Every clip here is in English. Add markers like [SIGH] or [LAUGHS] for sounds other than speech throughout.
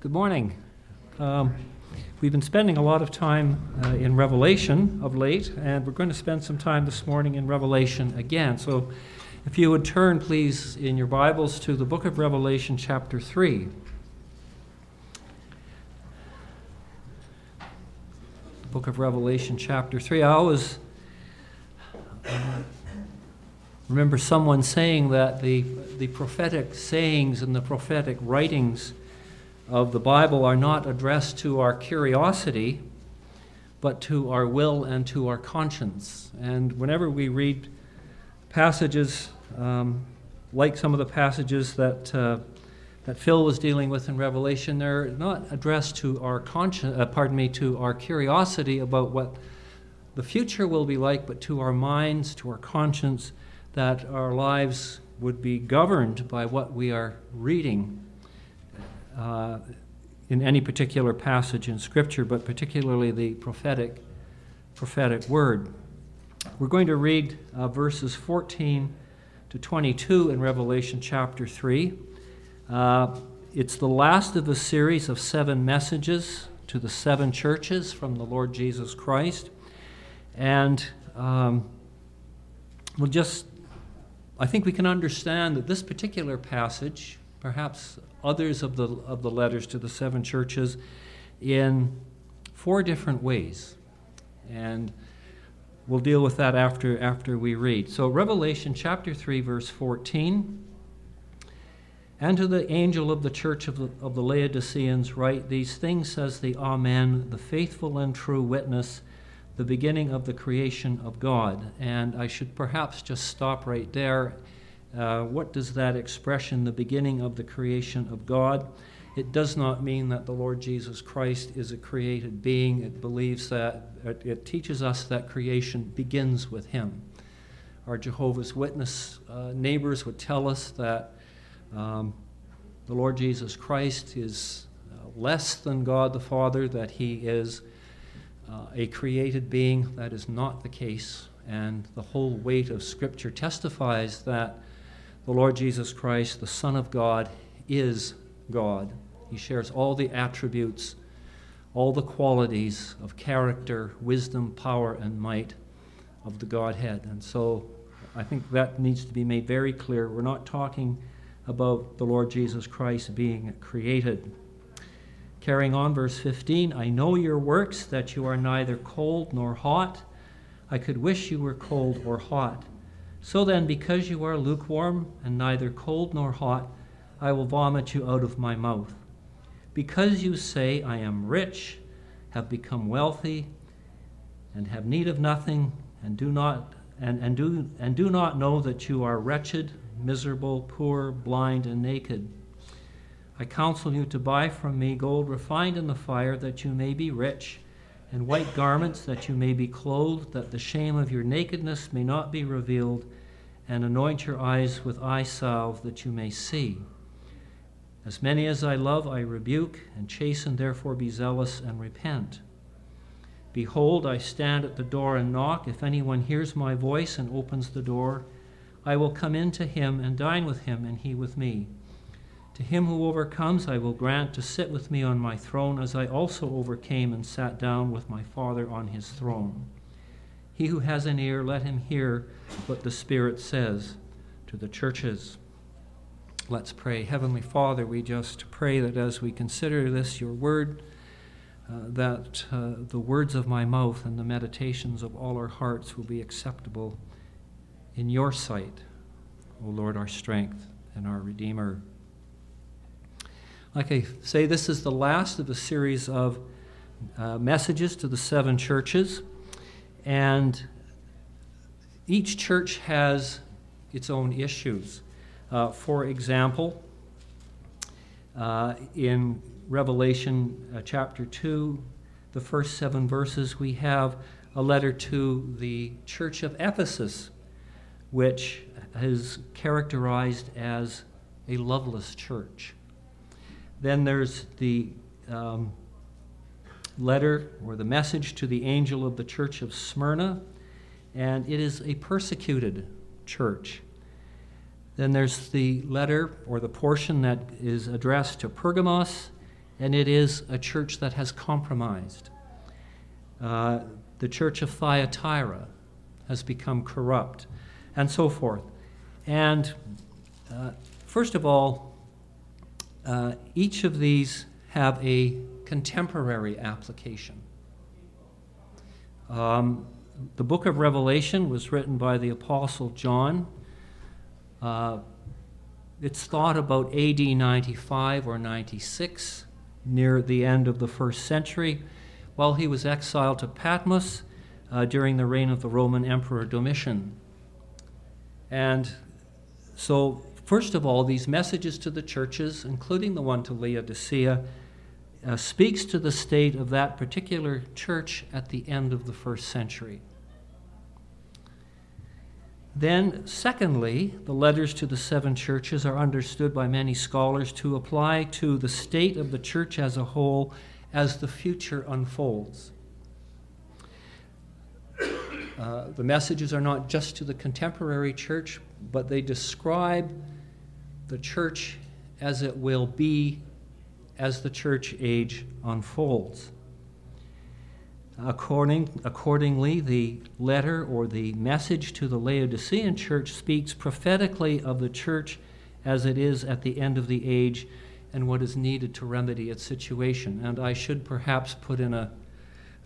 Good morning. Um, we've been spending a lot of time uh, in Revelation of late, and we're going to spend some time this morning in Revelation again. So, if you would turn, please, in your Bibles to the book of Revelation, chapter 3. The book of Revelation, chapter 3. I always uh, remember someone saying that the, the prophetic sayings and the prophetic writings of the Bible are not addressed to our curiosity, but to our will and to our conscience. And whenever we read passages um, like some of the passages that, uh, that Phil was dealing with in Revelation, they're not addressed to our conscience, uh, pardon me, to our curiosity about what the future will be like, but to our minds, to our conscience, that our lives would be governed by what we are reading uh, in any particular passage in Scripture, but particularly the prophetic, prophetic word. We're going to read uh, verses 14 to 22 in Revelation chapter 3. Uh, it's the last of a series of seven messages to the seven churches from the Lord Jesus Christ. And um, we'll just, I think we can understand that this particular passage, perhaps others of the, of the letters to the seven churches in four different ways. And we'll deal with that after, after we read. So, Revelation chapter 3, verse 14. And to the angel of the church of the, of the Laodiceans, write these things, says the Amen, the faithful and true witness, the beginning of the creation of God. And I should perhaps just stop right there uh, what does that expression, the beginning of the creation of God? It does not mean that the Lord Jesus Christ is a created being. It believes that, it teaches us that creation begins with Him. Our Jehovah's Witness uh, neighbors would tell us that um, the Lord Jesus Christ is uh, less than God the Father, that He is uh, a created being. That is not the case. And the whole weight of Scripture testifies that the Lord Jesus Christ, the Son of God, is God. He shares all the attributes, all the qualities of character, wisdom, power, and might of the Godhead. And so I think that needs to be made very clear. We're not talking about the Lord Jesus Christ being created. Carrying on, verse 15 I know your works, that you are neither cold nor hot. I could wish you were cold or hot. So then, because you are lukewarm and neither cold nor hot, I will vomit you out of my mouth. Because you say, I am rich, have become wealthy, and have need of nothing, and do not and, and, do, and do not know that you are wretched, miserable, poor, blind, and naked. I counsel you to buy from me gold refined in the fire, that you may be rich and white garments that you may be clothed, that the shame of your nakedness may not be revealed, and anoint your eyes with eye salve that you may see. As many as I love, I rebuke and chasten, therefore be zealous and repent. Behold, I stand at the door and knock. If anyone hears my voice and opens the door, I will come in to him and dine with him, and he with me. To him who overcomes, I will grant to sit with me on my throne, as I also overcame and sat down with my Father on his throne. He who has an ear, let him hear what the Spirit says to the churches. Let's pray. Heavenly Father, we just pray that as we consider this, your word, uh, that uh, the words of my mouth and the meditations of all our hearts will be acceptable in your sight, O Lord, our strength and our Redeemer. Like I say, this is the last of a series of uh, messages to the seven churches. And each church has its own issues. Uh, for example, uh, in Revelation uh, chapter 2, the first seven verses, we have a letter to the church of Ephesus, which is characterized as a loveless church. Then there's the um, letter or the message to the angel of the church of Smyrna, and it is a persecuted church. Then there's the letter or the portion that is addressed to Pergamos, and it is a church that has compromised. Uh, the church of Thyatira has become corrupt, and so forth. And uh, first of all, uh, each of these have a contemporary application. Um, the book of Revelation was written by the Apostle John. Uh, it's thought about AD 95 or 96, near the end of the first century, while he was exiled to Patmos uh, during the reign of the Roman Emperor Domitian. And so, first of all, these messages to the churches, including the one to Laodicea, uh, speaks to the state of that particular church at the end of the first century. Then, secondly, the letters to the seven churches are understood by many scholars to apply to the state of the church as a whole as the future unfolds. Uh, the messages are not just to the contemporary church, but they describe the church as it will be as the church age unfolds. According, accordingly, the letter or the message to the Laodicean church speaks prophetically of the church as it is at the end of the age and what is needed to remedy its situation. And I should perhaps put in a,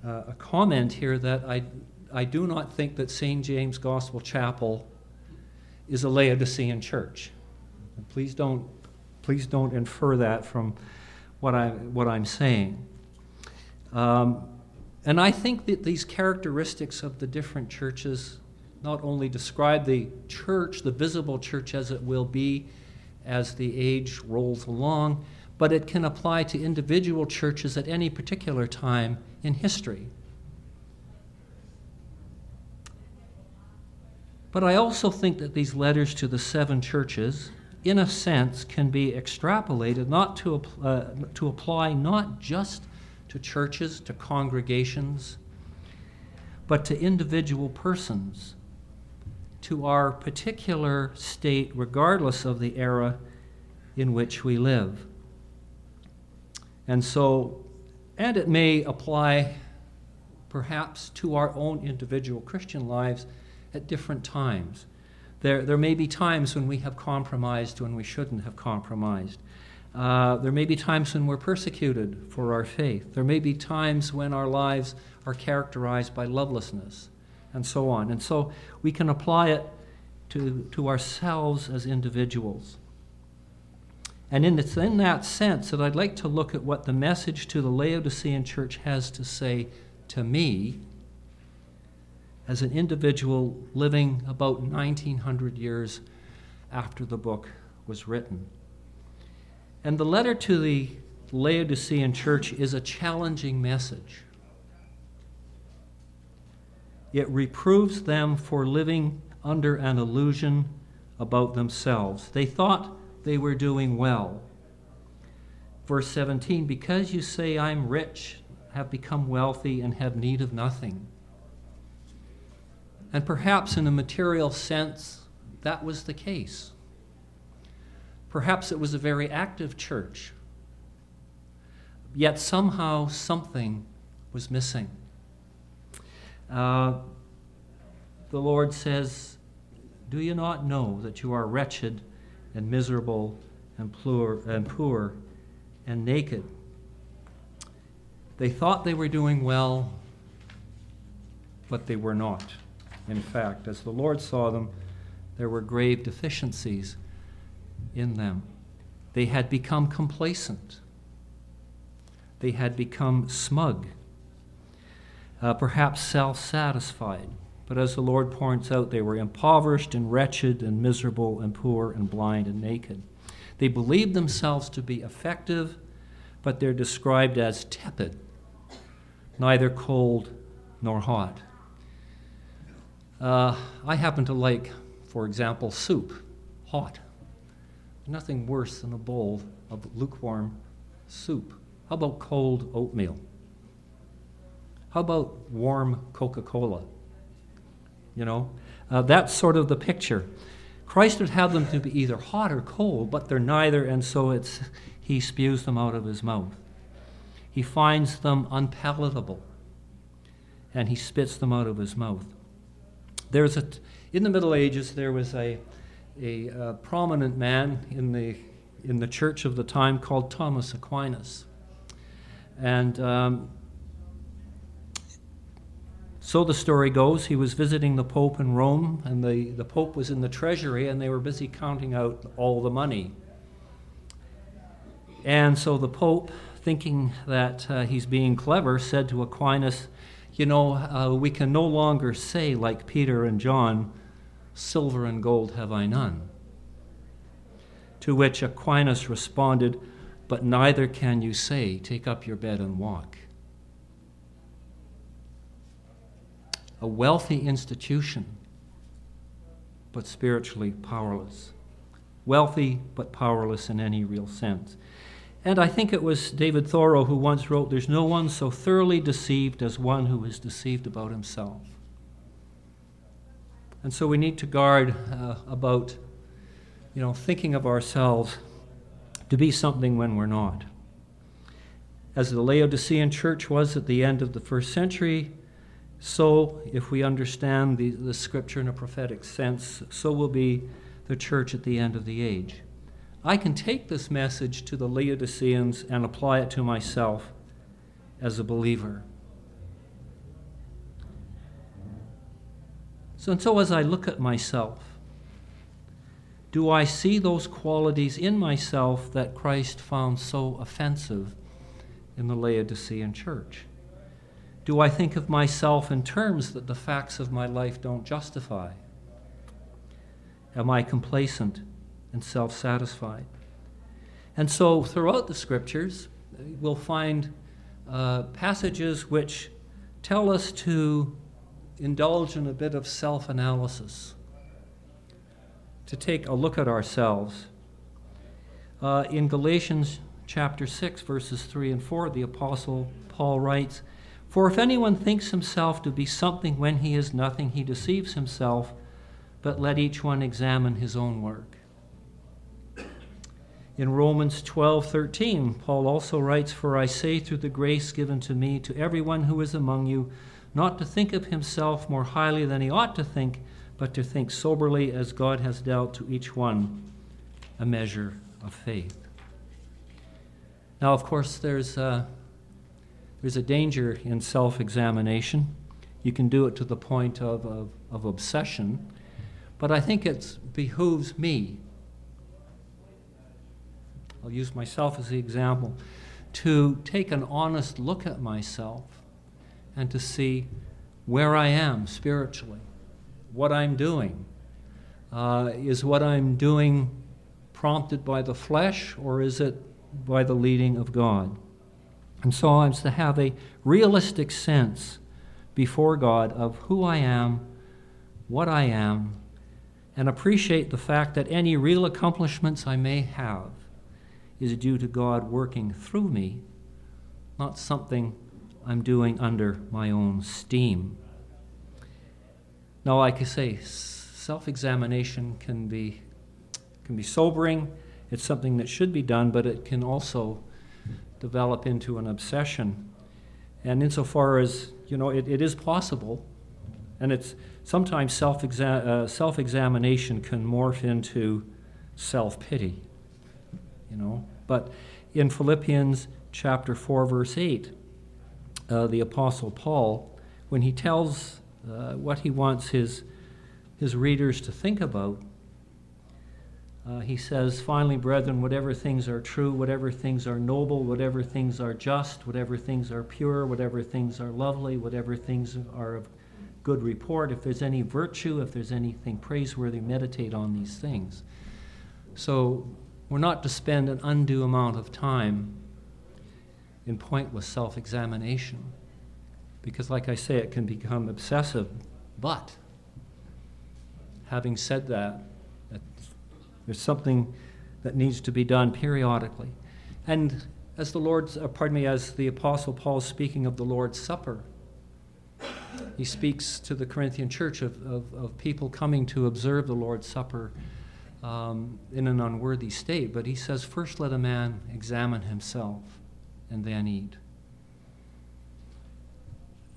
uh, a comment here that I, I do not think that St. James Gospel Chapel is a Laodicean church. Please don't, please don't infer that from what, I, what I'm saying. Um, and I think that these characteristics of the different churches not only describe the church, the visible church as it will be as the age rolls along, but it can apply to individual churches at any particular time in history. But I also think that these letters to the seven churches, in a sense, can be extrapolated not to, uh, to apply not just to churches, to congregations, but to individual persons, to our particular state, regardless of the era in which we live. And so, and it may apply perhaps to our own individual Christian lives at different times. There, there may be times when we have compromised when we shouldn't have compromised. Uh, there may be times when we're persecuted for our faith. There may be times when our lives are characterized by lovelessness, and so on. And so we can apply it to, to ourselves as individuals. And in, in that sense that I'd like to look at what the message to the Laodicean church has to say to me as an individual living about 1900 years after the book was written. And the letter to the Laodicean church is a challenging message. It reproves them for living under an illusion about themselves. They thought they were doing well. Verse 17 Because you say, I'm rich, have become wealthy, and have need of nothing. And perhaps in a material sense, that was the case. Perhaps it was a very active church. Yet somehow something was missing. Uh, the Lord says, Do you not know that you are wretched and miserable and poor and, poor and naked? They thought they were doing well, but they were not. In fact, as the Lord saw them, there were grave deficiencies in them. They had become complacent, they had become smug, uh, perhaps self satisfied. But as the Lord points out, they were impoverished and wretched and miserable and poor and blind and naked. They believed themselves to be effective, but they're described as tepid, neither cold nor hot. Uh, I happen to like, for example, soup, hot nothing worse than a bowl of lukewarm soup. How about cold oatmeal? How about warm Coca Cola? You know, uh, that's sort of the picture. Christ would have them to be either hot or cold, but they're neither, and so it's, [LAUGHS] he spews them out of his mouth. he finds them unpalatable and he spits them out of his mouth. There's in the Middle Ages, there was a, a, a prominent man in the, in the church of the time called Thomas Aquinas. And um, so the story goes, he was visiting the Pope in Rome, and the, the Pope was in the treasury, and they were busy counting out all the money. And so the Pope, thinking that uh, he's being clever, said to Aquinas, You know, uh, we can no longer say, like Peter and John, Silver and gold have I none. To which Aquinas responded, But neither can you say, Take up your bed and walk. A wealthy institution, but spiritually powerless. Wealthy, but powerless in any real sense. And I think it was David Thoreau who once wrote, There's no one so thoroughly deceived as one who is deceived about himself. And so we need to guard uh, about, you know, thinking of ourselves to be something when we're not. As the Laodicean church was at the end of the first century, so, if we understand the, the scripture in a prophetic sense, so will be the church at the end of the age. I can take this message to the Laodiceans and apply it to myself as a believer. So, and so as I look at myself, do I see those qualities in myself that Christ found so offensive in the Laodicean church? Do I think of myself in terms that the facts of my life don't justify? Am I complacent and self satisfied? And so, throughout the scriptures, we'll find uh, passages which tell us to indulge in a bit of self analysis, to take a look at ourselves. Uh, in Galatians chapter 6, verses 3 and 4, the Apostle Paul writes, For if anyone thinks himself to be something when he is nothing, he deceives himself, but let each one examine his own work. In Romans 12:13, Paul also writes, "For I say through the grace given to me to everyone who is among you, not to think of himself more highly than he ought to think, but to think soberly as God has dealt to each one a measure of faith. Now, of course, there's a, there's a danger in self examination. You can do it to the point of, of, of obsession, but I think it behooves me. I'll use myself as the example to take an honest look at myself and to see where I am spiritually, what I'm doing. Uh, is what I'm doing prompted by the flesh or is it by the leading of God? And so I'm to have a realistic sense before God of who I am, what I am, and appreciate the fact that any real accomplishments I may have is due to God working through me, not something I'm doing under my own steam. Now, like I say, self examination can be, can be sobering. It's something that should be done, but it can also develop into an obsession. And insofar as, you know, it, it is possible, and it's sometimes self uh, examination can morph into self pity, you know. But in Philippians chapter 4, verse 8, uh, the Apostle Paul, when he tells uh, what he wants his, his readers to think about, uh, he says, Finally, brethren, whatever things are true, whatever things are noble, whatever things are just, whatever things are pure, whatever things are lovely, whatever things are of good report, if there's any virtue, if there's anything praiseworthy, meditate on these things. So, we're not to spend an undue amount of time in pointless self examination. Because, like I say, it can become obsessive. But, having said that, there's something that needs to be done periodically. And as the Lord's, uh, pardon me, as the Apostle Paul speaking of the Lord's Supper, he speaks to the Corinthian church of, of, of people coming to observe the Lord's Supper um, in an unworthy state. But he says, first let a man examine himself and then eat.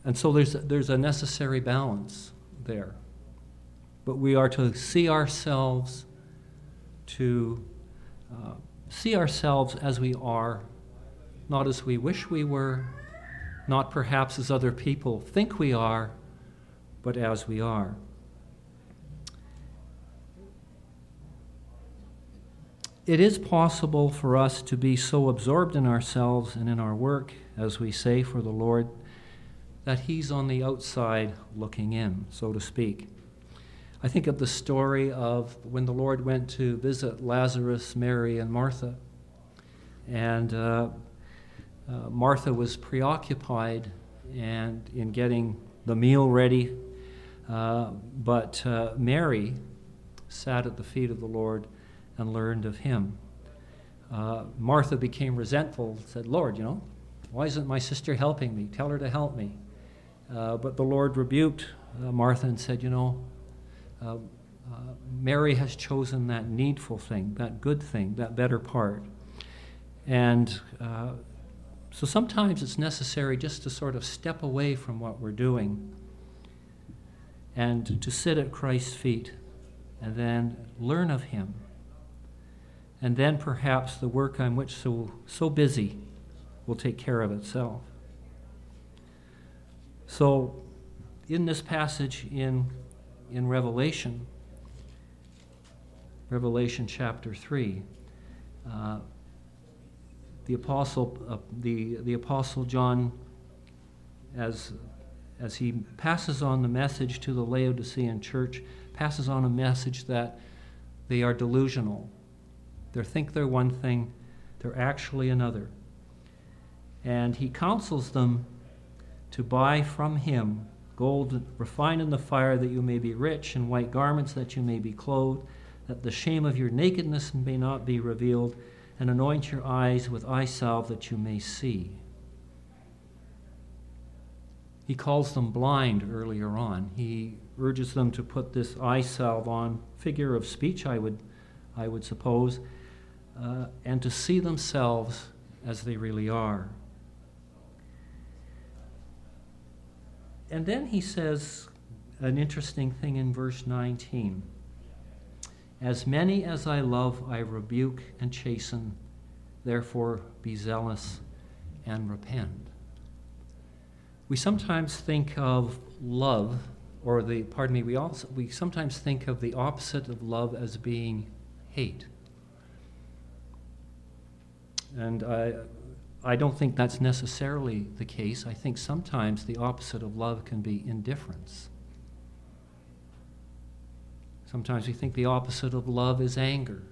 and so there's, there's a necessary balance there. But we are to see ourselves, to uh, see ourselves as we are, not as we wish we were, not perhaps as other people think we are, but as we are. It is possible for us to be so absorbed in ourselves and in our work, as we say for the Lord, that He's on the outside looking in, so to speak. I think of the story of when the Lord went to visit Lazarus, Mary, and Martha. And uh, uh, Martha was preoccupied and in getting the meal ready, uh, but uh, Mary sat at the feet of the Lord and learned of him. Uh, Martha became resentful, said, Lord, you know, why isn't my sister helping me? Tell her to help me. Uh, but the Lord rebuked Martha and said, You know, Mary has chosen that needful thing, that good thing, that better part. And uh, so sometimes it's necessary just to sort of step away from what we're doing and to sit at Christ's feet and then learn of Him. And then perhaps the work on which so, so busy will take care of itself. So, in this passage in, in Revelation, Revelation chapter 3, uh, the apostle, uh, the, the apostle John, as, as he passes on the message to the Laodicean church, passes on a message that they are delusional. They think they're one thing, they're actually another. And he counsels them to buy from him gold refined in the fire that you may be rich, and white garments that you may be clothed, that the shame of your nakedness may not be revealed and anoint your eyes with eye salve that you may see. He calls them blind earlier on. He urges them to put this eye salve on, figure of speech, I would, I would suppose, uh, and to see themselves as they really are. And then he says an interesting thing in verse 19. As many as I love, I rebuke and chasten. Therefore, be zealous and repent. We sometimes think of love, or the, pardon me, we, also, we sometimes think of the opposite of love as being hate. And I, I don't think that's necessarily the case. I think sometimes the opposite of love can be indifference. Sometimes we think the opposite of love is anger.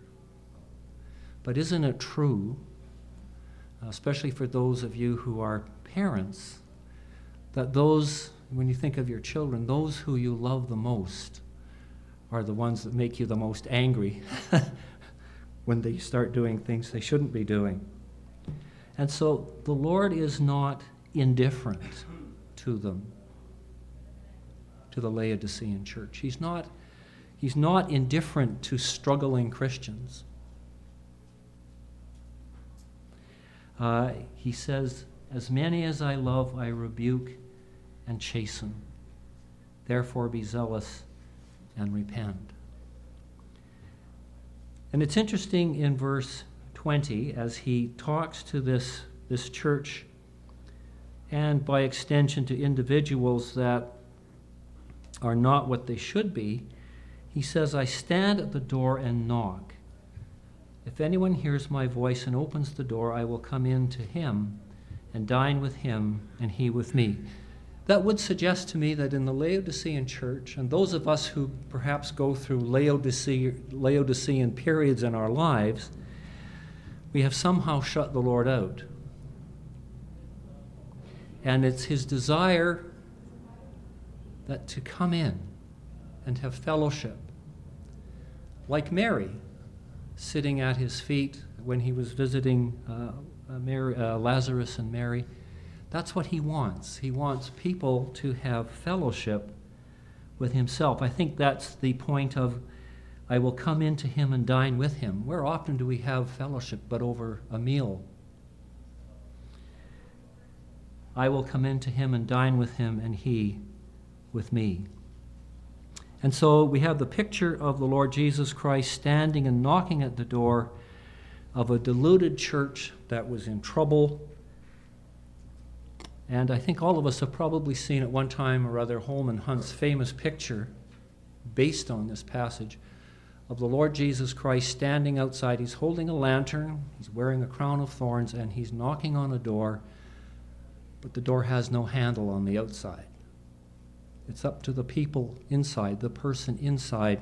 But isn't it true, especially for those of you who are parents, that those, when you think of your children, those who you love the most are the ones that make you the most angry [LAUGHS] when they start doing things they shouldn't be doing? And so the Lord is not indifferent to them, to the Laodicean church. He's not He's not indifferent to struggling Christians. Uh, he says, As many as I love, I rebuke and chasten. Therefore, be zealous and repent. And it's interesting in verse 20 as he talks to this, this church and by extension to individuals that are not what they should be he says, I stand at the door and knock. If anyone hears my voice and opens the door, I will come in to him and dine with him and he with me. That would suggest to me that in the Laodicean church, and those of us who perhaps go through Laodicean, Laodicean periods in our lives, we have somehow shut the Lord out. And it's his desire that to come in and have fellowship like Mary, sitting at his feet when he was visiting uh, uh, Mary, uh, Lazarus and Mary. That's what he wants. He wants people to have fellowship with himself. I think that's the point of I will come into him and dine with him. Where often do we have fellowship but over a meal? I will come into him and dine with him, and he with me. And so we have the picture of the Lord Jesus Christ standing and knocking at the door of a deluded church that was in trouble. And I think all of us have probably seen at one time or other Holman Hunt's famous picture based on this passage of the Lord Jesus Christ standing outside. He's holding a lantern, he's wearing a crown of thorns, and he's knocking on a door, but the door has no handle on the outside. It's up to the people inside, the person inside,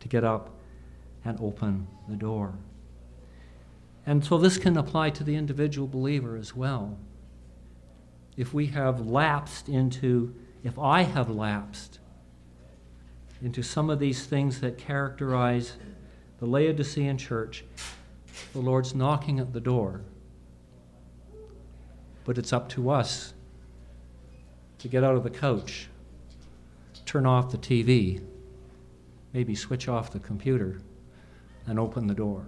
to get up and open the door. And so this can apply to the individual believer as well. If we have lapsed into, if I have lapsed into some of these things that characterize the Laodicean church, the Lord's knocking at the door. But it's up to us to get out of the couch, turn off the TV, maybe switch off the computer, and open the door.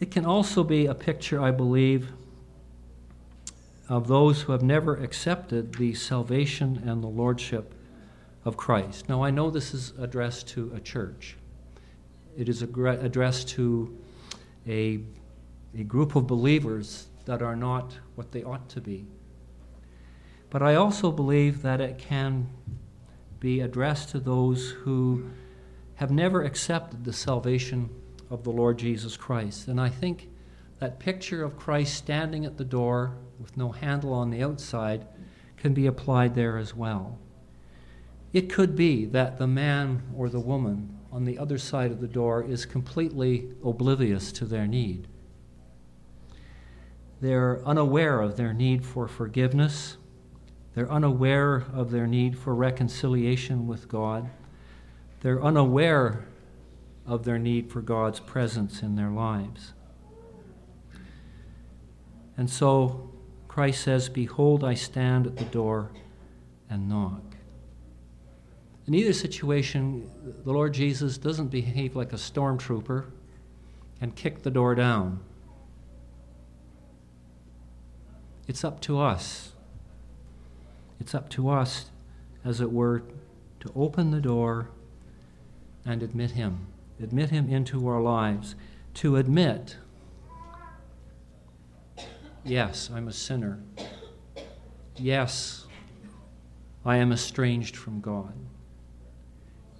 It can also be a picture, I believe, of those who have never accepted the salvation and the lordship of Christ. Now, I know this is addressed to a church, it is addressed to a, a group of believers that are not what they ought to be. But I also believe that it can be addressed to those who have never accepted the salvation of the Lord Jesus Christ. And I think that picture of Christ standing at the door with no handle on the outside can be applied there as well. It could be that the man or the woman on the other side of the door is completely oblivious to their need. They're unaware of their need for forgiveness. They're unaware of their need for reconciliation with God. They're unaware of their need for God's presence in their lives. And so Christ says, Behold, I stand at the door and knock. In either situation, the Lord Jesus doesn't behave like a stormtrooper and kick the door down. It's up to us. It's up to us, as it were, to open the door and admit Him. Admit Him into our lives. To admit, yes, I'm a sinner. Yes, I am estranged from God.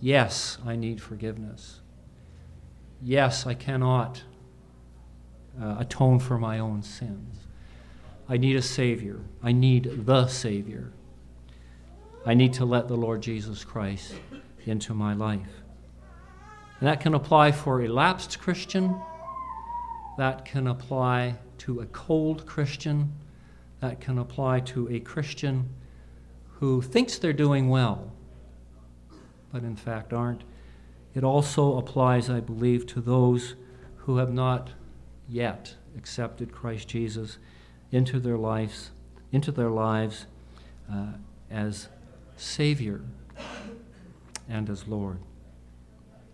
Yes, I need forgiveness. Yes, I cannot uh, atone for my own sins. I need a Savior. I need the Savior. I need to let the Lord Jesus Christ into my life. And that can apply for a lapsed Christian, that can apply to a cold Christian, that can apply to a Christian who thinks they're doing well but in fact aren't. It also applies, I believe, to those who have not yet accepted Christ Jesus into their lives, into their lives uh, as Savior and as Lord.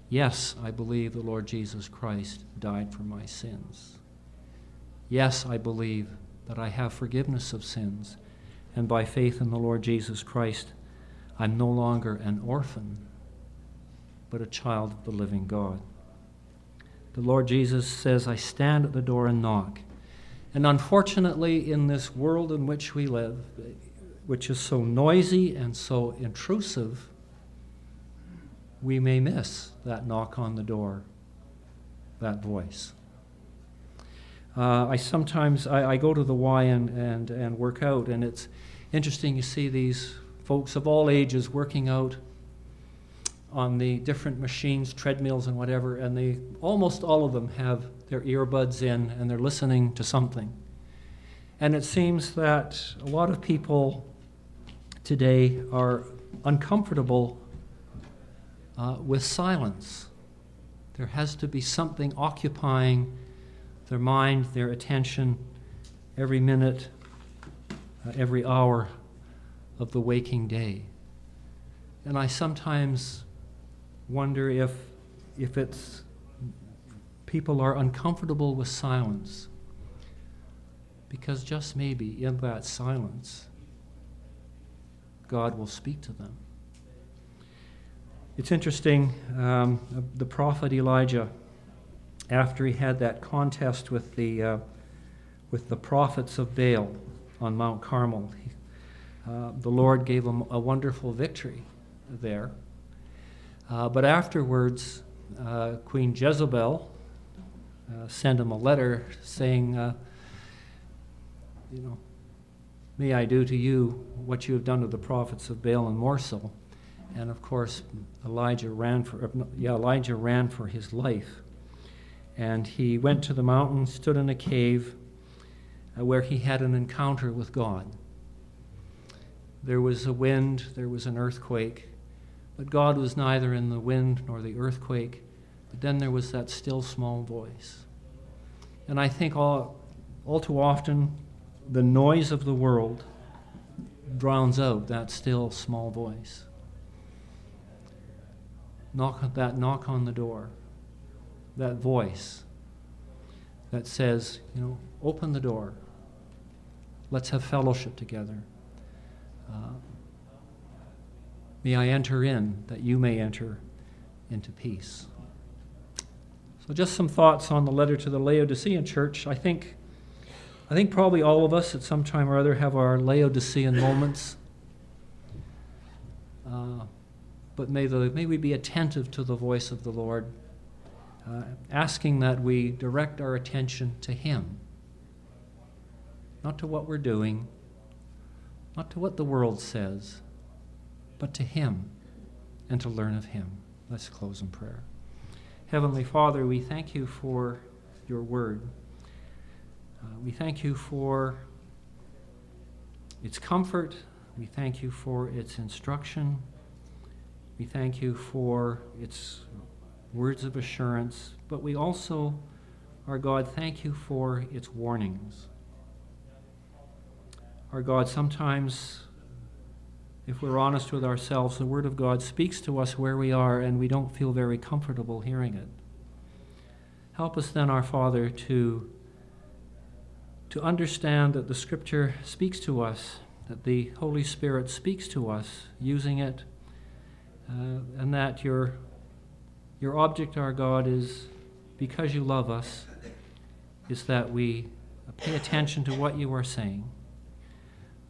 Yes, I believe the Lord Jesus Christ died for my sins. Yes, I believe that I have forgiveness of sins, and by faith in the Lord Jesus Christ, I'm no longer an orphan, but a child of the living God. The Lord Jesus says, I stand at the door and knock. And unfortunately, in this world in which we live, which is so noisy and so intrusive, we may miss that knock on the door, that voice. Uh, I sometimes I, I, go to the Y and, and, and work out, and it's interesting. You see these folks of all ages working out on the different machines, treadmills, and whatever, and they almost all of them have their earbuds in and they're listening to something. And it seems that a lot of people today are uncomfortable uh, with silence. There has to be something occupying their mind, their attention, every minute, uh, every hour of the waking day. And I sometimes wonder if, if it's people are uncomfortable with silence. because just maybe in that silence, God will speak to them. It's interesting, um, the prophet Elijah, after he had that contest with the, uh, with the prophets of Baal on Mount Carmel, he, uh, the Lord gave him a wonderful victory there. Uh, but afterwards, uh, Queen Jezebel uh, sent him a letter saying, uh, you know, may I do to you what you have done to the prophets of Baal and more so. And of course, Elijah ran for yeah, Elijah ran for his life. And he went to the mountain, stood in a cave uh, where he had an encounter with God. There was a wind, there was an earthquake, but God was neither in the wind nor the earthquake. But then there was that still small voice. And I think all, all too often the noise of the world drowns out that still small voice. Knock that knock on the door, that voice that says, you know, open the door. Let's have fellowship together. Uh, may I enter in that you may enter into peace. So, just some thoughts on the letter to the Laodicean church. I think I think probably all of us at some time or other have our Laodicean moments. Uh, but may, the, may we be attentive to the voice of the Lord, uh, asking that we direct our attention to Him, not to what we're doing, not to what the world says, but to Him and to learn of Him. Let's close in prayer. Heavenly Father, we thank you for your word. Uh, we thank you for its comfort. We thank you for its instruction. We thank you for its words of assurance. But we also, our God, thank you for its warnings. Our God, sometimes, if we're honest with ourselves, the Word of God speaks to us where we are and we don't feel very comfortable hearing it. Help us then, our Father, to to understand that the Scripture speaks to us, that the Holy Spirit speaks to us using it, uh, and that your, your object, our God, is because you love us, is that we pay attention to what you are saying,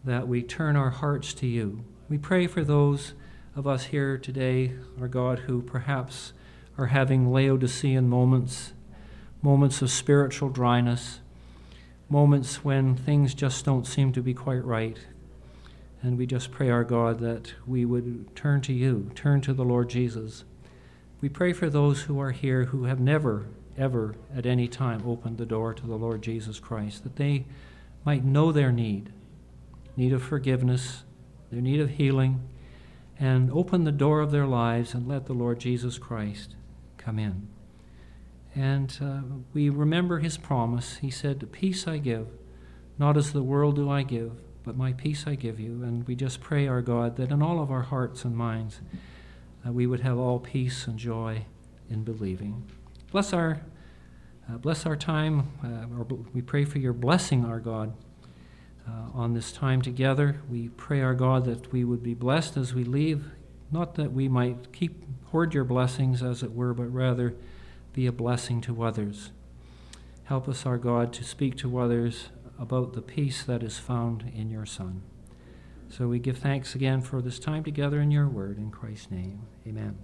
that we turn our hearts to you. We pray for those of us here today, our God, who perhaps are having Laodicean moments, moments of spiritual dryness moments when things just don't seem to be quite right. And we just pray, our God, that we would turn to you, turn to the Lord Jesus. We pray for those who are here who have never, ever, at any time opened the door to the Lord Jesus Christ, that they might know their need need of forgiveness, their need of healing, and open the door of their lives and let the Lord Jesus Christ come in. And uh, we remember his promise. He said, Peace I give, not as the world do I give, but my peace I give you. And we just pray, our God, that in all of our hearts and minds, uh, we would have all peace and joy in believing. Bless our, uh, bless our time. Uh, we pray for your blessing, our God, uh, on this time together. We pray, our God, that we would be blessed as we leave, not that we might keep hoard your blessings, as it were, but rather be a blessing to others. Help us, our God, to speak to others about the peace that is found in your Son. So we give thanks again for this time together in your word. In Christ's name, amen.